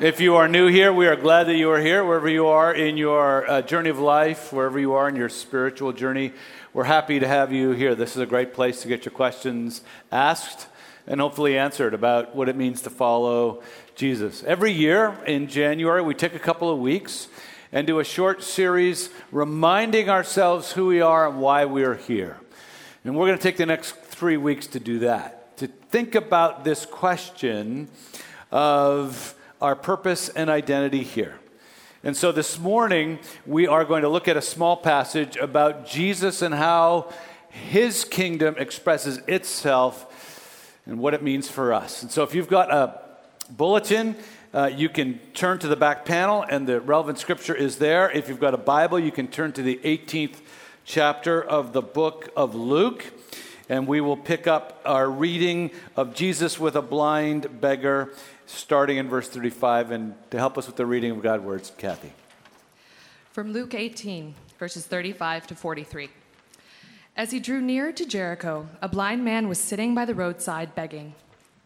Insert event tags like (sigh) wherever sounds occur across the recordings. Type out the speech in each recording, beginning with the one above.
If you are new here, we are glad that you are here. Wherever you are in your uh, journey of life, wherever you are in your spiritual journey, we're happy to have you here. This is a great place to get your questions asked and hopefully answered about what it means to follow Jesus. Every year in January, we take a couple of weeks and do a short series reminding ourselves who we are and why we are here. And we're going to take the next three weeks to do that, to think about this question of our purpose and identity here. And so this morning, we are going to look at a small passage about Jesus and how his kingdom expresses itself and what it means for us. And so if you've got a bulletin, uh, you can turn to the back panel, and the relevant scripture is there. If you've got a Bible, you can turn to the 18th chapter of the book of Luke, and we will pick up our reading of Jesus with a blind beggar starting in verse 35. And to help us with the reading of God's words, Kathy. From Luke 18, verses 35 to 43. As he drew near to Jericho, a blind man was sitting by the roadside begging.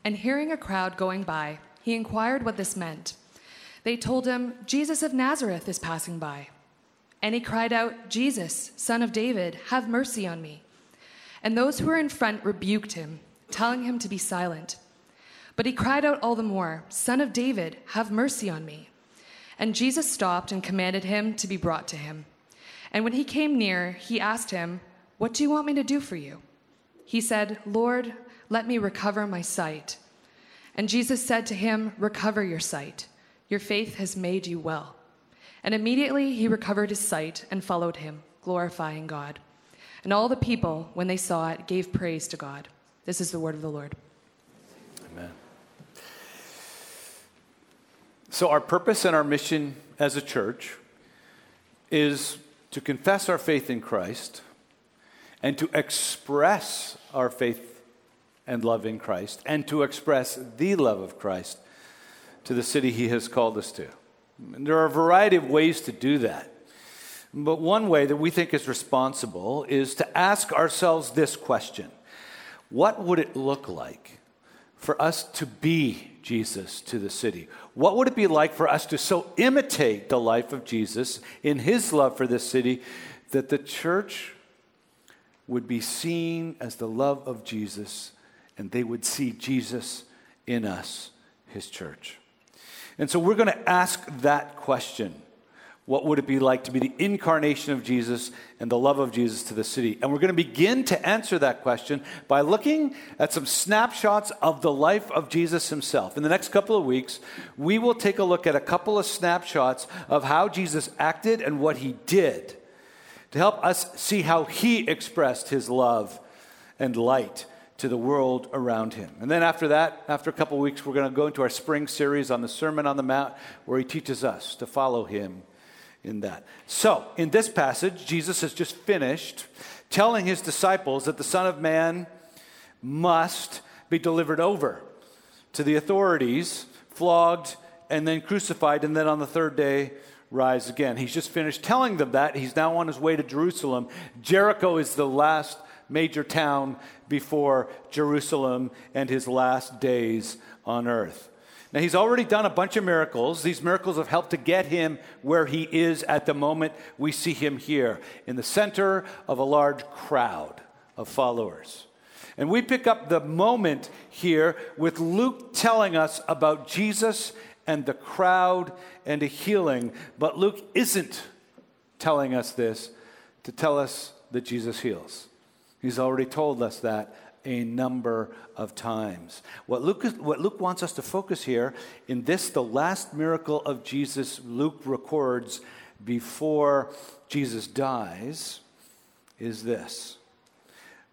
And hearing a crowd going by, he inquired what this meant. They told him, Jesus of Nazareth is passing by. And he cried out, Jesus, son of David, have mercy on me. And those who were in front rebuked him, telling him to be silent. But he cried out all the more, Son of David, have mercy on me. And Jesus stopped and commanded him to be brought to him. And when he came near, he asked him, What do you want me to do for you? He said, Lord, let me recover my sight. And Jesus said to him, Recover your sight. Your faith has made you well. And immediately he recovered his sight and followed him, glorifying God. And all the people, when they saw it, gave praise to God. This is the word of the Lord. So, our purpose and our mission as a church is to confess our faith in Christ and to express our faith and love in Christ and to express the love of Christ to the city he has called us to. And there are a variety of ways to do that. But one way that we think is responsible is to ask ourselves this question What would it look like for us to be Jesus to the city? What would it be like for us to so imitate the life of Jesus in his love for this city that the church would be seen as the love of Jesus and they would see Jesus in us, his church? And so we're going to ask that question what would it be like to be the incarnation of Jesus and the love of Jesus to the city? And we're going to begin to answer that question by looking at some snapshots of the life of Jesus himself. In the next couple of weeks, we will take a look at a couple of snapshots of how Jesus acted and what he did to help us see how he expressed his love and light to the world around him. And then after that, after a couple of weeks, we're going to go into our spring series on the Sermon on the Mount where he teaches us to follow him in that. So, in this passage, Jesus has just finished telling his disciples that the Son of Man must be delivered over to the authorities, flogged, and then crucified, and then on the third day rise again. He's just finished telling them that. He's now on his way to Jerusalem. Jericho is the last major town before Jerusalem and his last days on earth. Now, he's already done a bunch of miracles. These miracles have helped to get him where he is at the moment we see him here, in the center of a large crowd of followers. And we pick up the moment here with Luke telling us about Jesus and the crowd and a healing. But Luke isn't telling us this to tell us that Jesus heals. He's already told us that a number of times. What Luke, what Luke wants us to focus here in this, the last miracle of Jesus, Luke records before Jesus dies, is this.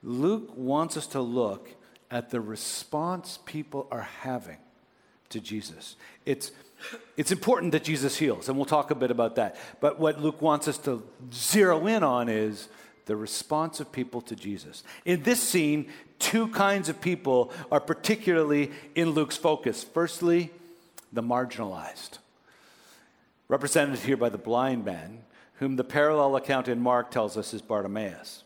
Luke wants us to look at the response people are having to Jesus. It's, it's important that Jesus heals, and we'll talk a bit about that. But what Luke wants us to zero in on is the response of people to Jesus. In this scene, two kinds of people are particularly in Luke's focus. Firstly, the marginalized, represented here by the blind man, whom the parallel account in Mark tells us is Bartimaeus.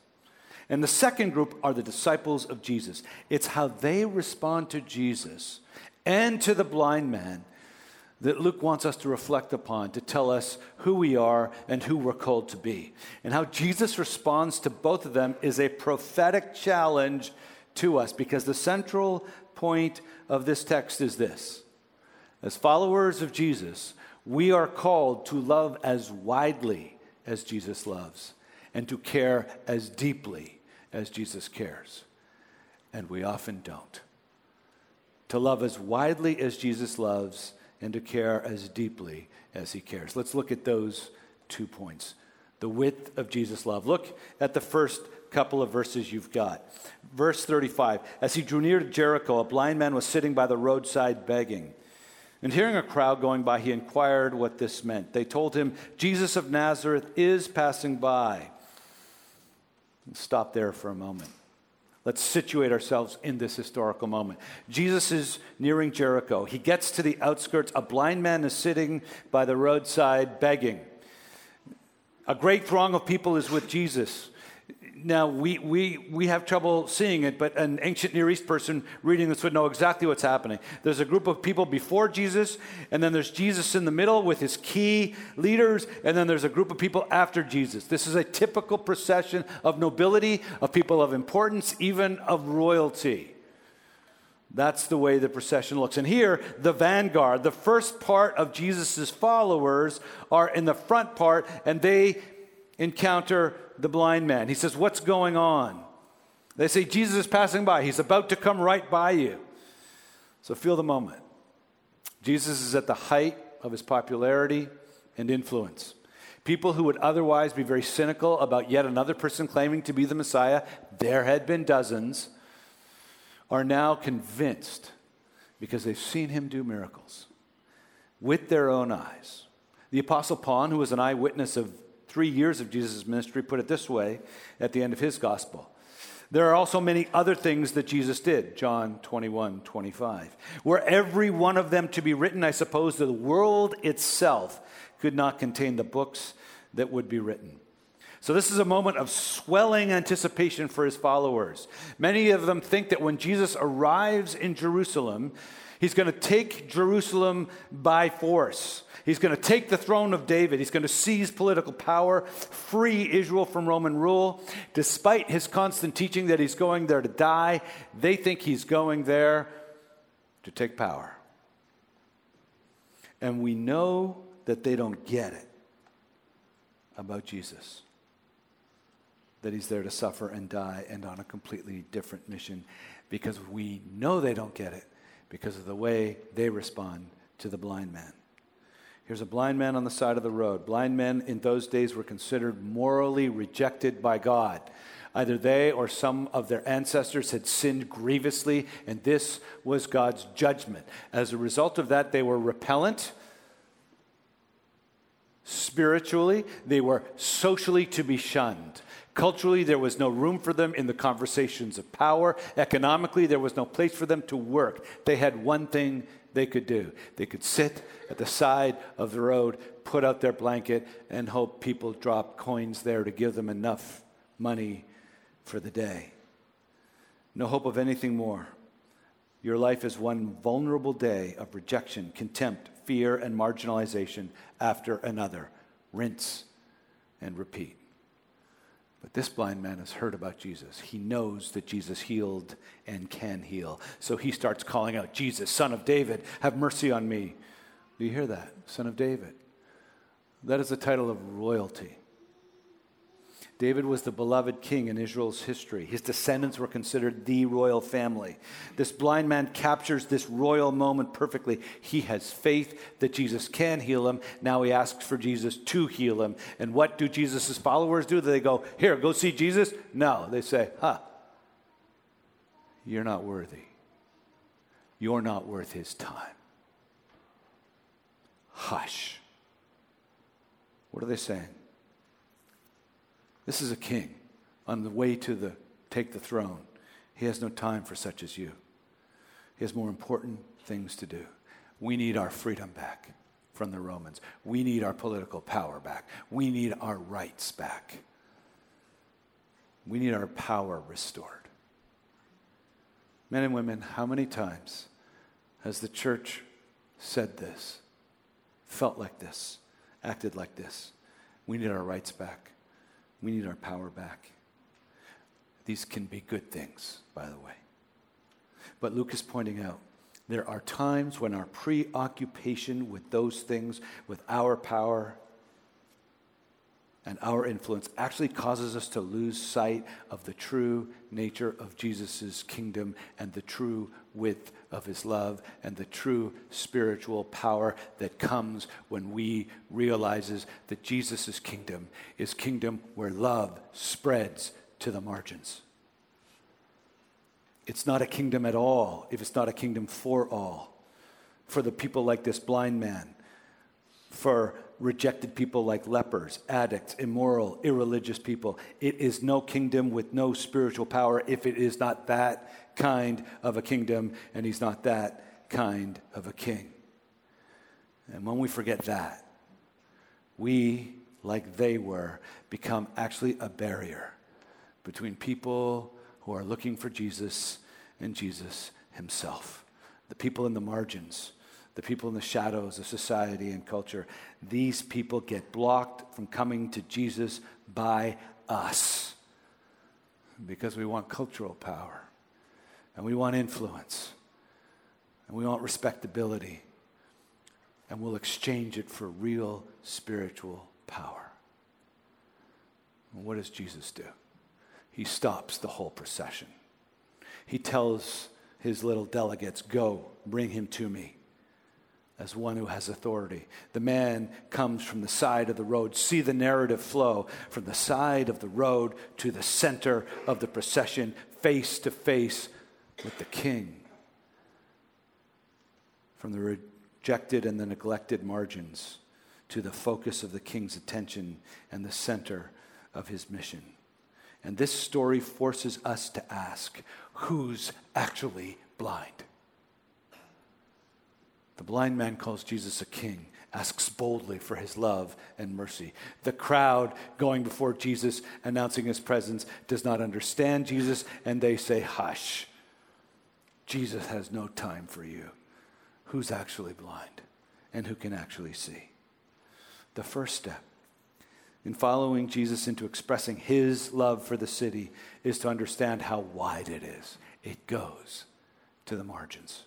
And the second group are the disciples of Jesus. It's how they respond to Jesus and to the blind man that Luke wants us to reflect upon to tell us who we are and who we're called to be. And how Jesus responds to both of them is a prophetic challenge to us because the central point of this text is this As followers of Jesus, we are called to love as widely as Jesus loves and to care as deeply as Jesus cares. And we often don't. To love as widely as Jesus loves and to care as deeply as he cares. Let's look at those two points. The width of Jesus' love. Look at the first couple of verses you've got. Verse 35 As he drew near to Jericho, a blind man was sitting by the roadside begging. And hearing a crowd going by, he inquired what this meant. They told him, Jesus of Nazareth is passing by. Stop there for a moment. Let's situate ourselves in this historical moment. Jesus is nearing Jericho. He gets to the outskirts. A blind man is sitting by the roadside begging. A great throng of people is with Jesus now we, we, we have trouble seeing it, but an ancient Near East person reading this would know exactly what's happening. There's a group of people before Jesus, and then there's Jesus in the middle with his key leaders, and then there's a group of people after Jesus. This is a typical procession of nobility, of people of importance, even of royalty. That's the way the procession looks. And here, the vanguard, the first part of Jesus' followers, are in the front part, and they encounter the blind man. He says, What's going on? They say, Jesus is passing by. He's about to come right by you. So feel the moment. Jesus is at the height of his popularity and influence. People who would otherwise be very cynical about yet another person claiming to be the Messiah, there had been dozens, are now convinced because they've seen him do miracles with their own eyes. The Apostle Paul, who was an eyewitness of three years of Jesus' ministry, put it this way at the end of his gospel. There are also many other things that Jesus did, John 21, 25. Were every one of them to be written, I suppose the world itself could not contain the books that would be written. So, this is a moment of swelling anticipation for his followers. Many of them think that when Jesus arrives in Jerusalem, he's going to take Jerusalem by force. He's going to take the throne of David. He's going to seize political power, free Israel from Roman rule. Despite his constant teaching that he's going there to die, they think he's going there to take power. And we know that they don't get it about Jesus. That he's there to suffer and die and on a completely different mission because we know they don't get it because of the way they respond to the blind man. Here's a blind man on the side of the road. Blind men in those days were considered morally rejected by God. Either they or some of their ancestors had sinned grievously, and this was God's judgment. As a result of that, they were repellent. Spiritually, they were socially to be shunned. Culturally, there was no room for them in the conversations of power. Economically, there was no place for them to work. They had one thing they could do. They could sit at the side of the road, put out their blanket, and hope people drop coins there to give them enough money for the day. No hope of anything more. Your life is one vulnerable day of rejection, contempt, fear, and marginalization after another. Rinse and repeat. But this blind man has heard about Jesus. He knows that Jesus healed and can heal. So he starts calling out, Jesus, son of David, have mercy on me. Do you hear that? Son of David. That is the title of royalty. David was the beloved king in Israel's history. His descendants were considered the royal family. This blind man captures this royal moment perfectly. He has faith that Jesus can heal him. Now he asks for Jesus to heal him. And what do Jesus' followers do? They go, Here, go see Jesus? No. They say, Huh, you're not worthy. You're not worth his time. Hush. What are they saying? This is a king on the way to the, take the throne. He has no time for such as you. He has more important things to do. We need our freedom back from the Romans. We need our political power back. We need our rights back. We need our power restored. Men and women, how many times has the church said this? felt like this, acted like this. We need our rights back. We need our power back. These can be good things, by the way. But Luke is pointing out there are times when our preoccupation with those things, with our power and our influence, actually causes us to lose sight of the true nature of Jesus' kingdom and the true width of his love and the true spiritual power that comes when we realizes that Jesus' kingdom is kingdom where love spreads to the margins. It's not a kingdom at all if it's not a kingdom for all. For the people like this blind man, for rejected people like lepers, addicts, immoral, irreligious people. It is no kingdom with no spiritual power if it is not that kind of a kingdom and he's not that kind of a king. And when we forget that, we, like they were, become actually a barrier between people who are looking for Jesus and Jesus himself. The people in the margins, the people in the shadows of society and culture, these people get blocked from coming to Jesus by us because we want cultural power and we want influence and we want respectability and we'll exchange it for real spiritual power. And what does Jesus do? He stops the whole procession. He tells his little delegates, Go, bring him to me as one who has authority. The man comes from the side of the road. See the narrative flow from the side of the road to the center of the procession, face to face with the king. From the rejected and the neglected margins to the focus of the king's attention and the center of his mission. And this story forces us to ask who's actually blind? The blind man calls Jesus a king, asks boldly for his love and mercy. The crowd going before Jesus, announcing his presence, does not understand Jesus, and they say, Hush. Jesus has no time for you. Who's actually blind and who can actually see? The first step in following Jesus into expressing his love for the city is to understand how wide it is. It goes to the margins,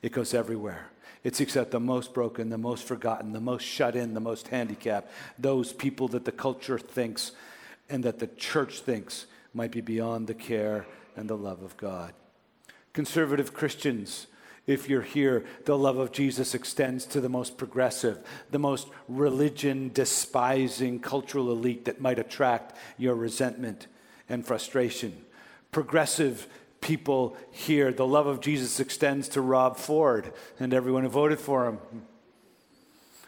it goes everywhere. It seeks out the most broken, the most forgotten, the most shut in, the most handicapped, those people that the culture thinks and that the church thinks might be beyond the care and the love of God. Conservative Christians if you're here, the love of Jesus extends to the most progressive, the most religion despising cultural elite that might attract your resentment and frustration. Progressive people here, the love of Jesus extends to Rob Ford and everyone who voted for him.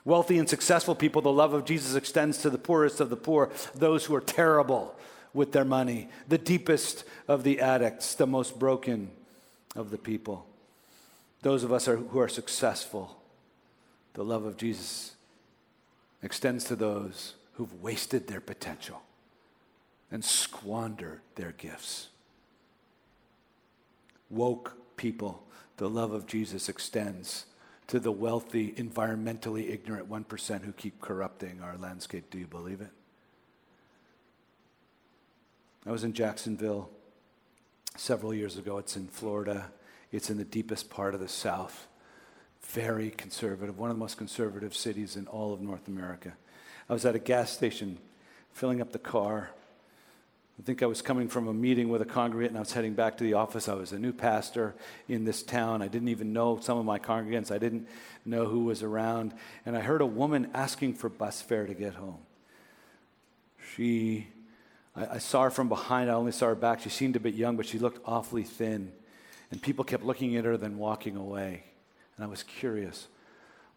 Wealthy and successful people, the love of Jesus extends to the poorest of the poor, those who are terrible with their money, the deepest of the addicts, the most broken of the people those of us are, who are successful, the love of Jesus extends to those who've wasted their potential and squandered their gifts. Woke people, the love of Jesus extends to the wealthy, environmentally ignorant 1% who keep corrupting our landscape. Do you believe it? I was in Jacksonville several years ago. It's in Florida. It's in the deepest part of the South. Very conservative, one of the most conservative cities in all of North America. I was at a gas station filling up the car. I think I was coming from a meeting with a congregant and I was heading back to the office. I was a new pastor in this town. I didn't even know some of my congregants, I didn't know who was around. And I heard a woman asking for bus fare to get home. She, I, I saw her from behind, I only saw her back. She seemed a bit young, but she looked awfully thin. And people kept looking at her, then walking away. And I was curious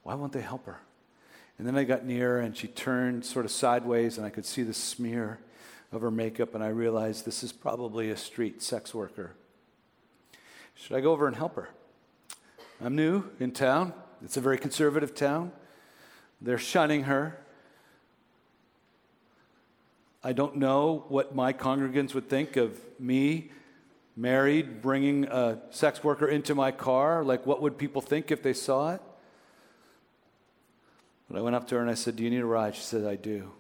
why won't they help her? And then I got near and she turned sort of sideways, and I could see the smear of her makeup, and I realized this is probably a street sex worker. Should I go over and help her? I'm new in town. It's a very conservative town. They're shunning her. I don't know what my congregants would think of me married, bringing a sex worker into my car? Like, what would people think if they saw it? But I went up to her and I said, Do you need a ride? She said, I do.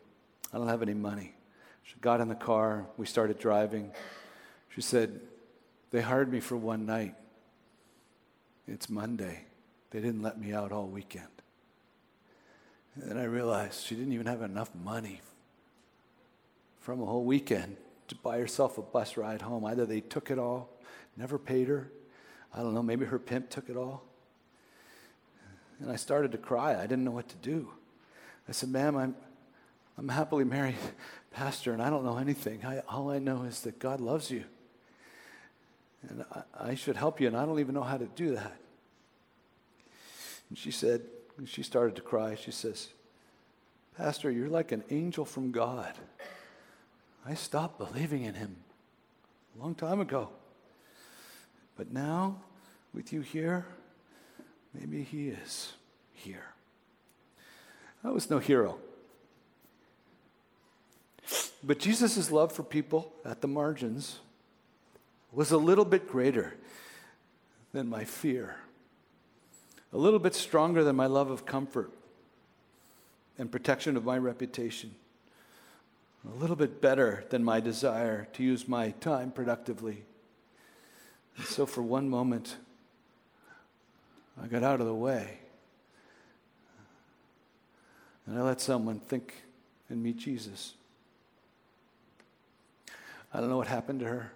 I don't have any money. She got in the car. We started driving. She said, They hired me for one night. It's Monday. They didn't let me out all weekend. And then I realized she didn't even have enough money from a whole weekend to buy herself a bus ride home. Either they took it all, never paid her. I don't know, maybe her pimp took it all. And I started to cry. I didn't know what to do. I said, Ma'am, I'm, I'm happily married (laughs) pastor, and I don't know anything. I, all I know is that God loves you. And I, I should help you, and I don't even know how to do that. And she said, she started to cry. She says, Pastor, you're like an angel from God. I stopped believing in him a long time ago. But now, with you here, maybe he is here. I was no hero. But Jesus' love for people at the margins was a little bit greater than my fear, a little bit stronger than my love of comfort and protection of my reputation, a little bit better than my desire to use my time productively. And so, for one moment, I got out of the way. And I let someone think and meet Jesus. I don't know what happened to her.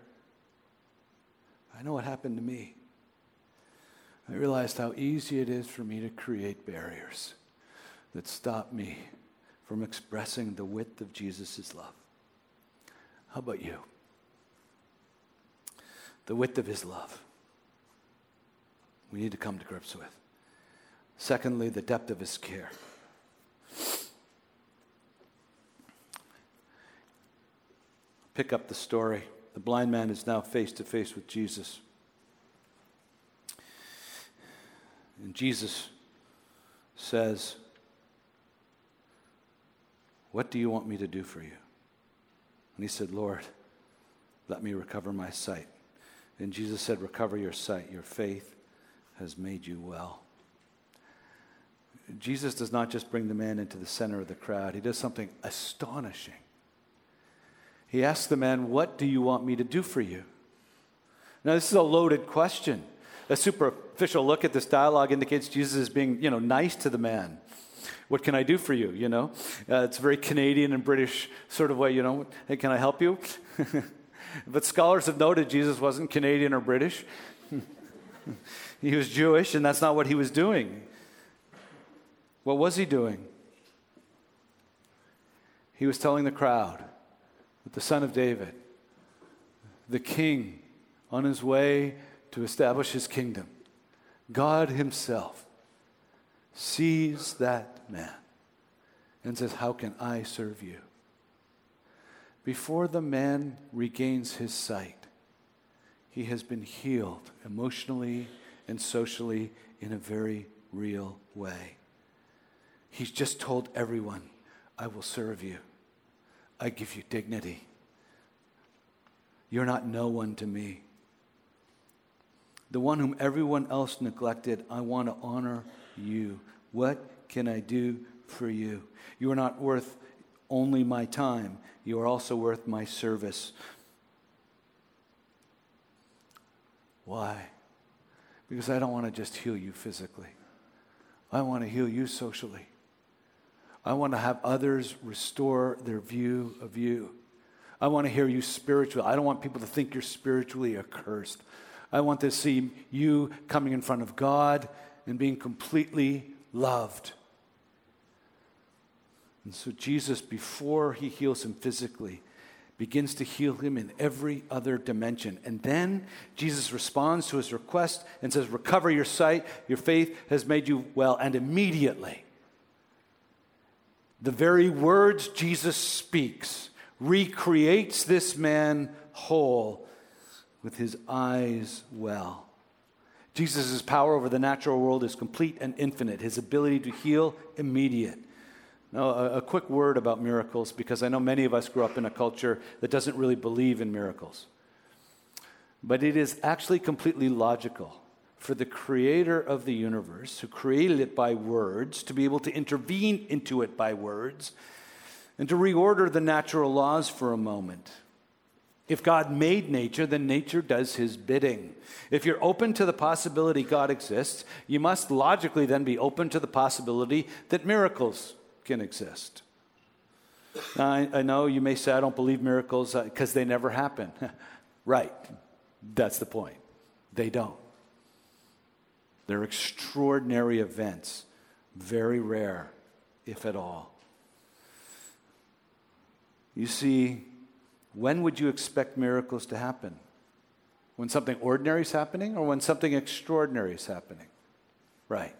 I know what happened to me. I realized how easy it is for me to create barriers that stop me from expressing the width of Jesus' love. How about you? The width of his love. We need to come to grips with. Secondly, the depth of his care. Pick up the story. The blind man is now face to face with Jesus. And Jesus says, What do you want me to do for you? And he said, Lord, let me recover my sight. And Jesus said, Recover your sight. Your faith has made you well. Jesus does not just bring the man into the center of the crowd, he does something astonishing. He asks the man, What do you want me to do for you? Now, this is a loaded question. A superficial look at this dialogue indicates Jesus is being, you know, nice to the man. What can I do for you? You know, uh, it's a very Canadian and British sort of way. You know, hey, can I help you? (laughs) but scholars have noted Jesus wasn't Canadian or British. (laughs) he was Jewish, and that's not what he was doing. What was he doing? He was telling the crowd that the Son of David, the King, on his way to establish his kingdom, God Himself sees that man and says, How can I serve you? Before the man regains his sight, he has been healed emotionally and socially in a very real way. He's just told everyone, I will serve you. I give you dignity. You're not no one to me. The one whom everyone else neglected, I want to honor you. What can I do for you? You are not worth only my time, you are also worth my service. Why? Because I don't want to just heal you physically, I want to heal you socially. I want to have others restore their view of you. I want to hear you spiritually. I don't want people to think you're spiritually accursed. I want to see you coming in front of God and being completely loved. And so, Jesus, before he heals him physically, begins to heal him in every other dimension. And then Jesus responds to his request and says, Recover your sight, your faith has made you well. And immediately, the very words Jesus speaks recreates this man whole with his eyes well. Jesus' power over the natural world is complete and infinite, his ability to heal immediate. Now, a, a, quick word about miracles, because I know many of us grew up in a culture that doesn't really believe in miracles. But it is actually completely logical for the creator of the universe, who created it by words, to be able to intervene into it by words, and to reorder the natural laws for a moment. If God made nature, then nature does his bidding. If you're open to the possibility God exists, you must logically then be open to the possibility that miracles can exist. Now, I, I know you may say, I don't believe miracles because uh, they never happen. (laughs) right. That's the point. They don't. They're extraordinary events, very rare, if at all. You see, when would you expect miracles to happen? When something ordinary is happening or when something extraordinary is happening? Right.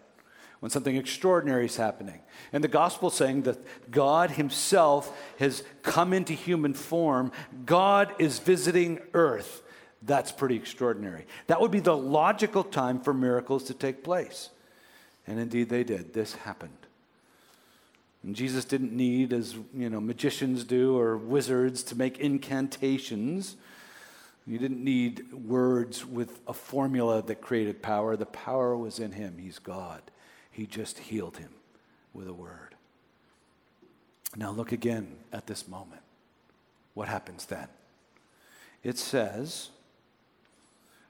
When something extraordinary is happening. And the gospel saying that God Himself has come into human form, God is visiting earth. That's pretty extraordinary. That would be the logical time for miracles to take place. And indeed they did. This happened. And Jesus didn't need, as you know, magicians do or wizards, to make incantations. He didn't need words with a formula that created power. The power was in him. He's God. He just healed him with a word. Now look again at this moment. What happens then? It says,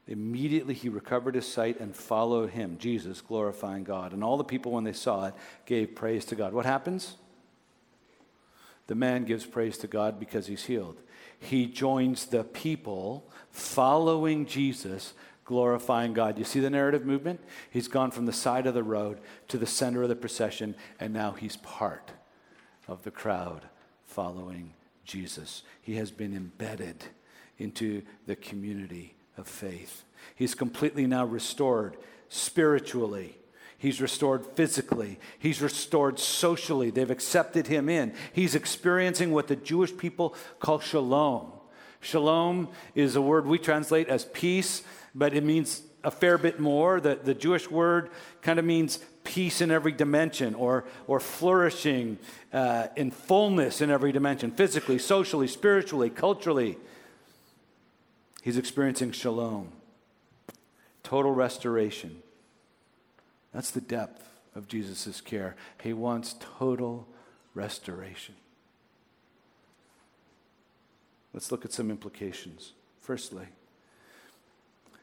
Immediately he recovered his sight and followed him, Jesus, glorifying God. And all the people, when they saw it, gave praise to God. What happens? The man gives praise to God because he's healed. He joins the people following Jesus, glorifying God. You see the narrative movement? He's gone from the side of the road to the center of the procession, and now he's part of the crowd following Jesus. He has been embedded into the community of faith. He's completely now restored spiritually. He's restored physically. He's restored socially. They've accepted him in. He's experiencing what the Jewish people call shalom. Shalom is a word we translate as peace, but it means a fair bit more. The, the Jewish word kind of means peace in every dimension or, or flourishing uh, in fullness in every dimension physically, socially, spiritually, culturally. He's experiencing shalom, total restoration. That's the depth of Jesus' care. He wants total restoration. Let's look at some implications. Firstly,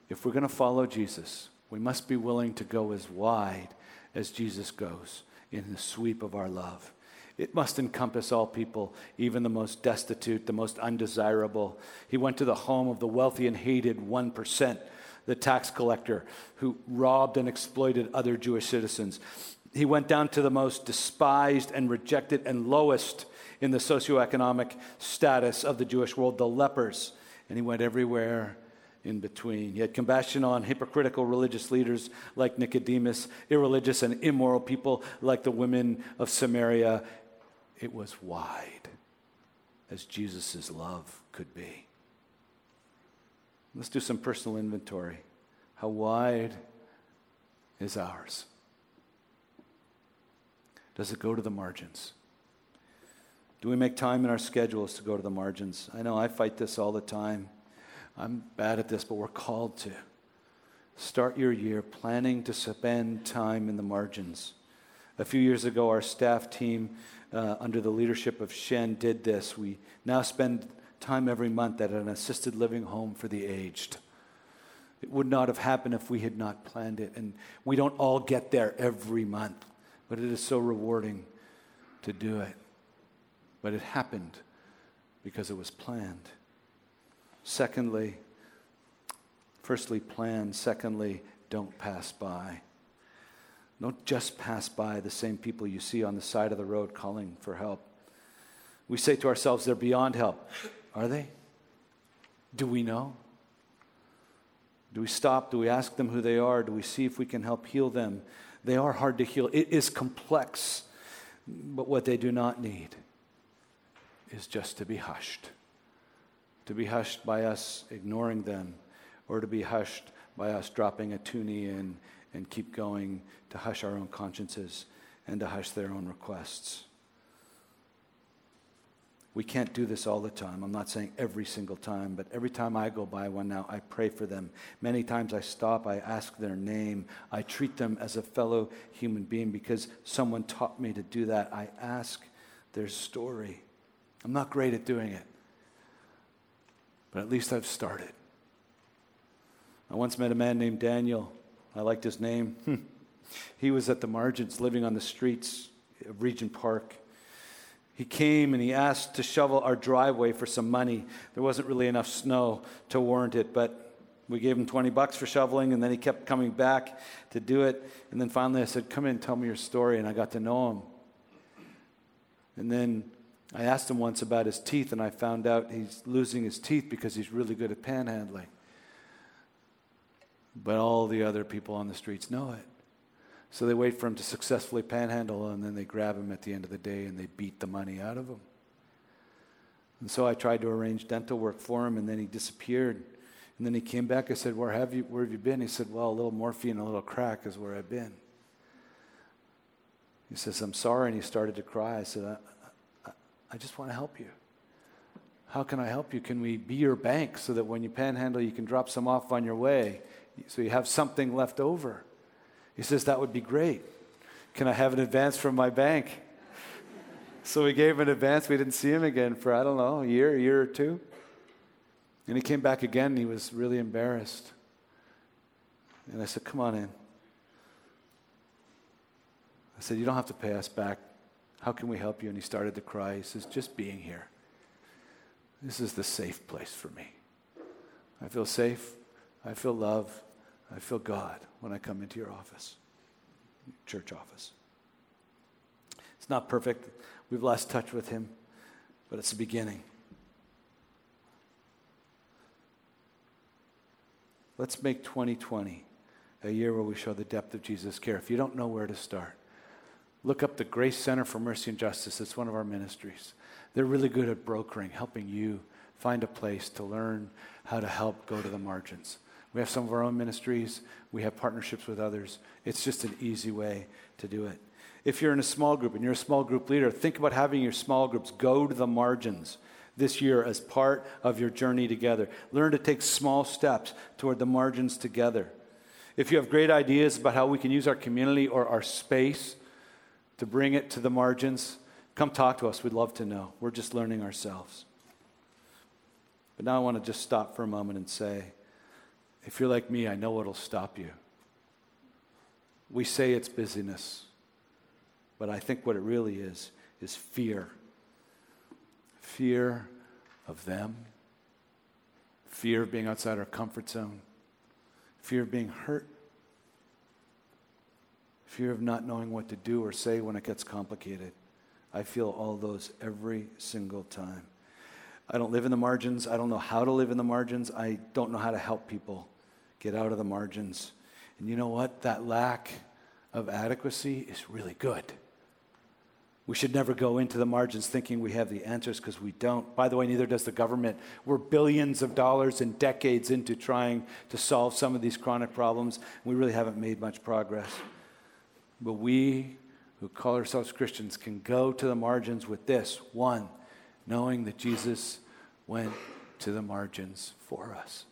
if we're going to follow Jesus, we must be willing to go as wide as Jesus goes in the sweep of our love. It must encompass all people, even the most destitute, the most undesirable. He went to the home of the wealthy and hated 1%, the tax collector who robbed and exploited other Jewish citizens. He went down to the most despised and rejected and lowest in the socioeconomic status of the Jewish world, the lepers. And he went everywhere in between. He had compassion on hypocritical religious leaders like Nicodemus, irreligious and immoral people like the women of Samaria, it was wide as Jesus' love could be. Let's do some personal inventory. How wide is ours? Does it go to the margins? Do we make time in our schedules to go to the margins? I know I fight this all the time. I'm bad at this, but we're called to. Start your year planning to spend time in the margins. A few years ago, our staff team uh, under the leadership of Shen did this. We now spend time every month at an assisted living home for the aged. It would not have happened if we had not planned it. And we don't all get there every month, but it is so rewarding to do it. But it happened because it was planned. Secondly, firstly, plan. Secondly, don't pass by. Don't just pass by the same people you see on the side of the road calling for help. We say to ourselves, they're beyond help. Are they? Do we know? Do we stop? Do we ask them who they are? Do we see if we can help heal them? They are hard to heal. It is complex, but what they do not need is just to be hushed. To be hushed by us ignoring them, or to be hushed by us dropping a toonie in and keep going to hush our own consciences and to hush their own requests. We can't do this all the time. I'm not saying every single time, but every time I go by one now, I pray for them. Many times I stop, I ask their name. I treat them as a fellow human being because someone taught me to do that. I ask their story. I'm not great at doing it, but at least I've started. I once met a man named Daniel. I liked his name. (laughs) he was at the margins, living on the streets of Regent Park. He came and he asked to shovel our driveway for some money. There wasn't really enough snow to warrant it, but we gave him 20 bucks for shoveling, and then he kept coming back to do it. And then finally I said, Come in, tell me your story. And I got to know him. And then I asked him once about his teeth, and I found out he's losing his teeth because he's really good at panhandling. But all the other people on the streets know it. So they wait for him to successfully panhandle, and then they grab him at the end of the day and they beat the money out of him. And so I tried to arrange dental work for him, and then he disappeared. And then he came back. I said, Where have you, where have you been? He said, Well, a little morphine, a little crack is where I've been. He says, I'm sorry. And he started to cry. I said, I, I, I just want to help you. How can I help you? Can we be your bank so that when you panhandle, you can drop some off on your way so you have something left over? He says, That would be great. Can I have an advance from my bank? So we gave him an advance. We didn't see him again for, I don't know, a year, a year or two. And he came back again he was really embarrassed. And I said, Come on in. I said, You don't have to pay us back. How can we help you? And he started to cry. He says, Just being here. This is the safe place for me. I feel safe. I feel love. I feel God when I come into your office, church office. It's not perfect. We've lost touch with Him, but it's the beginning. Let's make 2020 a year where we show the depth of Jesus' care. If you don't know where to start, look up the Grace Center for Mercy and Justice. It's one of our ministries. They're really good at brokering, helping you find a place to learn how to help go to the margins. We have some of our own ministries. We have partnerships with others. It's just an easy way to do it. If you're in a small group and you're a small group leader, think about having your small groups go to the margins this year as part of your journey together. Learn to take small steps toward the margins together. If you have great ideas about how we can use our community or our space to bring it to the margins, come talk to us. We'd love to know. We're just learning ourselves. But now I want to just stop for a moment and say, if you're like me, I know what'll stop you. We say it's busyness, but I think what it really is is fear. Fear of them, fear of being outside our comfort zone, fear of being hurt, fear of not knowing what to do or say when it gets complicated. I feel all those every single time. I don't live in the margins. I don't know how to live in the margins. I don't know how to help people get out of the margins. And you know what? That lack of adequacy is really good. We should never go into the margins thinking we have the answers because we don't. By the way, neither does the government. We're billions of dollars and decades into trying to solve some of these chronic problems. And We really haven't made much progress. But we who call ourselves Christians can go to the margins with this one, knowing that Jesus went to the margins for us.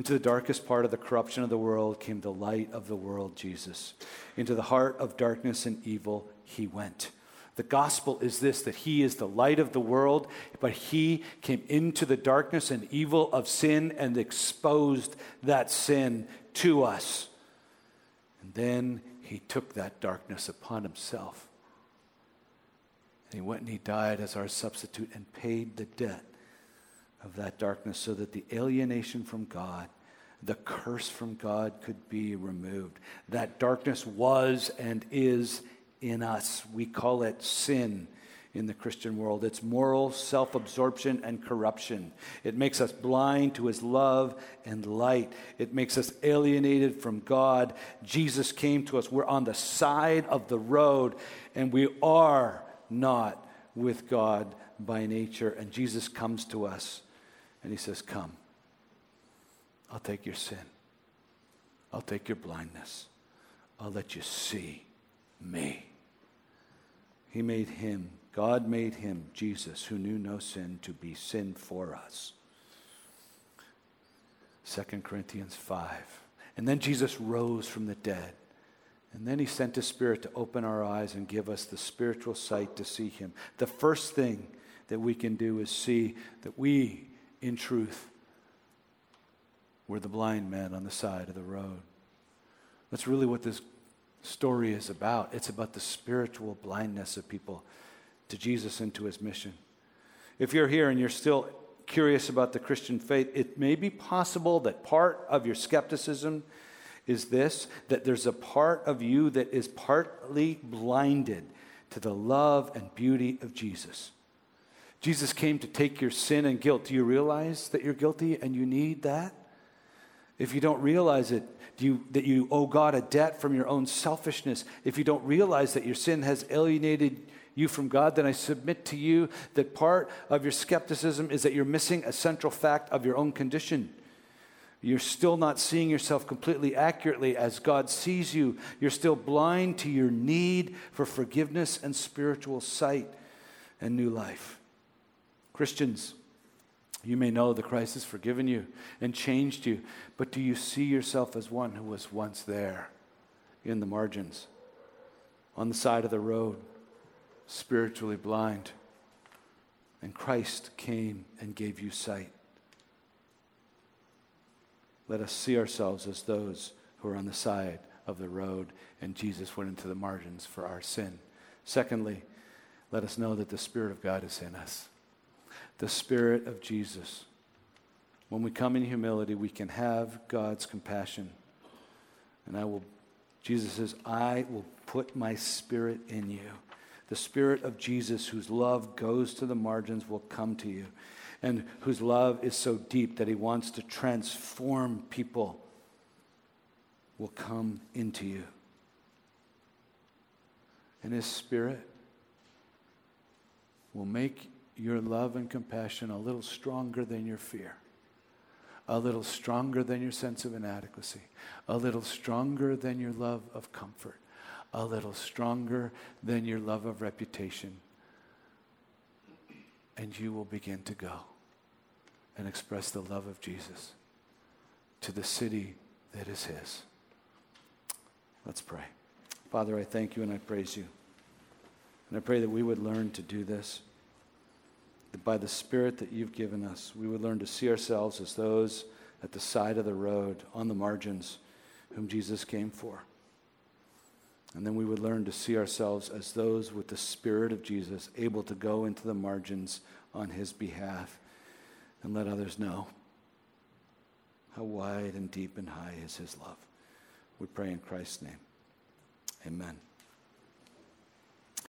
Into the darkest part of the corruption of the world came the light of the world, Jesus. Into the heart of darkness and evil, he went. The gospel is this that he is the light of the world, but he came into the darkness and evil of sin and exposed that sin to us. And then he took that darkness upon himself. And he went and he died as our substitute and paid the debt of that darkness so that the alienation from God, the curse from God could be removed. That darkness was and is in us. We call it sin in the Christian world. It's moral self absorption and corruption. It makes us blind to his love and light. It makes us alienated from God. Jesus came to us. We're on the side of the road, and we are not with God by nature. And Jesus comes to us and he says, Come, I'll take your sin, I'll take your blindness, I'll let you see me. He made him God made him, Jesus, who knew no sin, to be sin for us. 2 Corinthians 5. And then Jesus rose from the dead. And then he sent his spirit to open our eyes and give us the spiritual sight to see him. The first thing that we can do is see that we, in truth, were the blind men on the side of the road. That's really what this story is about. It's about the spiritual blindness of people to Jesus and to his mission. If you're here and you're still curious about the Christian faith, it may be possible that part of your skepticism is this that there's a part of you that is partly blinded to the love and beauty of Jesus. Jesus came to take your sin and guilt. Do you realize that you're guilty and you need that? If you don't realize it, do you, that you owe God a debt from your own selfishness, if you don't realize that your sin has alienated you from God, then I submit to you that part of your skepticism is that you're missing a central fact of your own condition. You're still not seeing yourself completely accurately as God sees you. You're still blind to your need for forgiveness and spiritual sight and new life. Christians, you may know that Christ has forgiven you and changed you, but do you see yourself as one who was once there in the margins, on the side of the road, spiritually blind? And Christ came and gave you sight. Let us see ourselves as those who are on the side of the road, and Jesus went into the margins for our sin. Secondly, let us know that the Spirit of God is in us. The Spirit of Jesus. When we come in humility, we can have God's compassion. And I will, Jesus says, I will put my Spirit in you. The Spirit of Jesus, whose love goes to the margins, will come to you and whose love is so deep that he wants to transform people will come into you. And his spirit will make your love and compassion a little stronger than your fear, a little stronger than your sense of inadequacy, a little stronger than your love of comfort, a little stronger than your love of reputation. And you will begin to go and express the love of Jesus to the city that is His. Let's pray. Father, I thank you and I praise you. And I pray that we would learn to do this, by the Spirit that you've given us, we would learn to see ourselves as those at the side of the road, on the margins, whom Jesus came for. And then we would learn to see ourselves as those with the Spirit of Jesus, able to go into the margins on his behalf and let others know how wide and deep and high is his love. We pray in Christ's name. Amen.